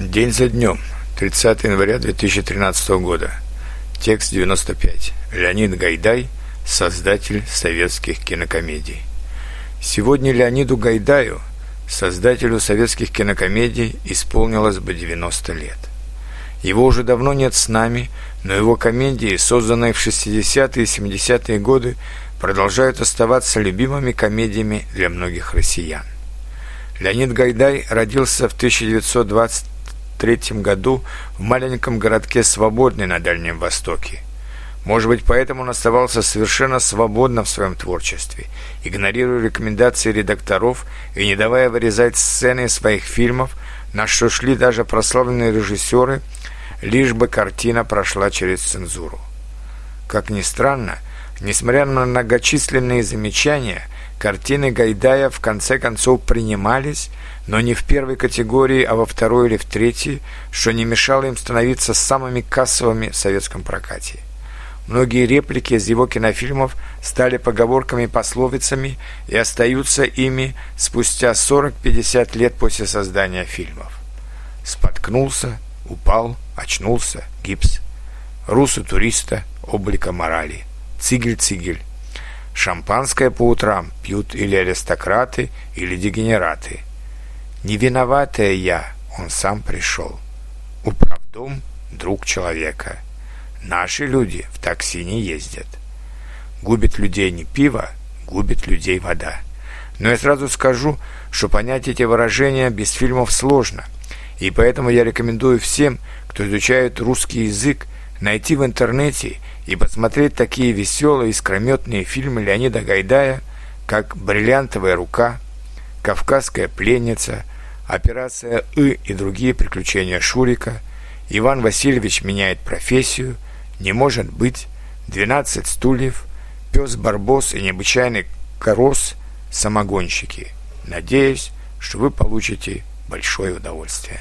День за днем. 30 января 2013 года. Текст 95. Леонид Гайдай, создатель советских кинокомедий. Сегодня Леониду Гайдаю, создателю советских кинокомедий, исполнилось бы 90 лет. Его уже давно нет с нами, но его комедии, созданные в 60-е и 70-е годы, продолжают оставаться любимыми комедиями для многих россиян. Леонид Гайдай родился в 1923 году в маленьком городке Свободный на Дальнем Востоке. Может быть, поэтому он оставался совершенно свободно в своем творчестве, игнорируя рекомендации редакторов и не давая вырезать сцены своих фильмов, на что шли даже прославленные режиссеры, лишь бы картина прошла через цензуру. Как ни странно, несмотря на многочисленные замечания, картины Гайдая в конце концов принимались, но не в первой категории, а во второй или в третьей, что не мешало им становиться самыми кассовыми в советском прокате. Многие реплики из его кинофильмов стали поговорками и пословицами и остаются ими спустя 40-50 лет после создания фильмов. Споткнулся, упал, очнулся, гипс. Русу туриста, облика морали. Цигель-цигель. Шампанское по утрам пьют или аристократы, или дегенераты. Не виноватая я, он сам пришел. Управдом – друг человека. Наши люди в такси не ездят. Губит людей не пиво, губит людей вода. Но я сразу скажу, что понять эти выражения без фильмов сложно – и поэтому я рекомендую всем, кто изучает русский язык, найти в интернете и посмотреть такие веселые искрометные фильмы Леонида Гайдая, как «Бриллиантовая рука», «Кавказская пленница», «Операция И» и другие приключения Шурика, «Иван Васильевич меняет профессию», «Не может быть», «12 стульев», «Пес Барбос» и «Необычайный корос» самогонщики. Надеюсь, что вы получите большое удовольствие.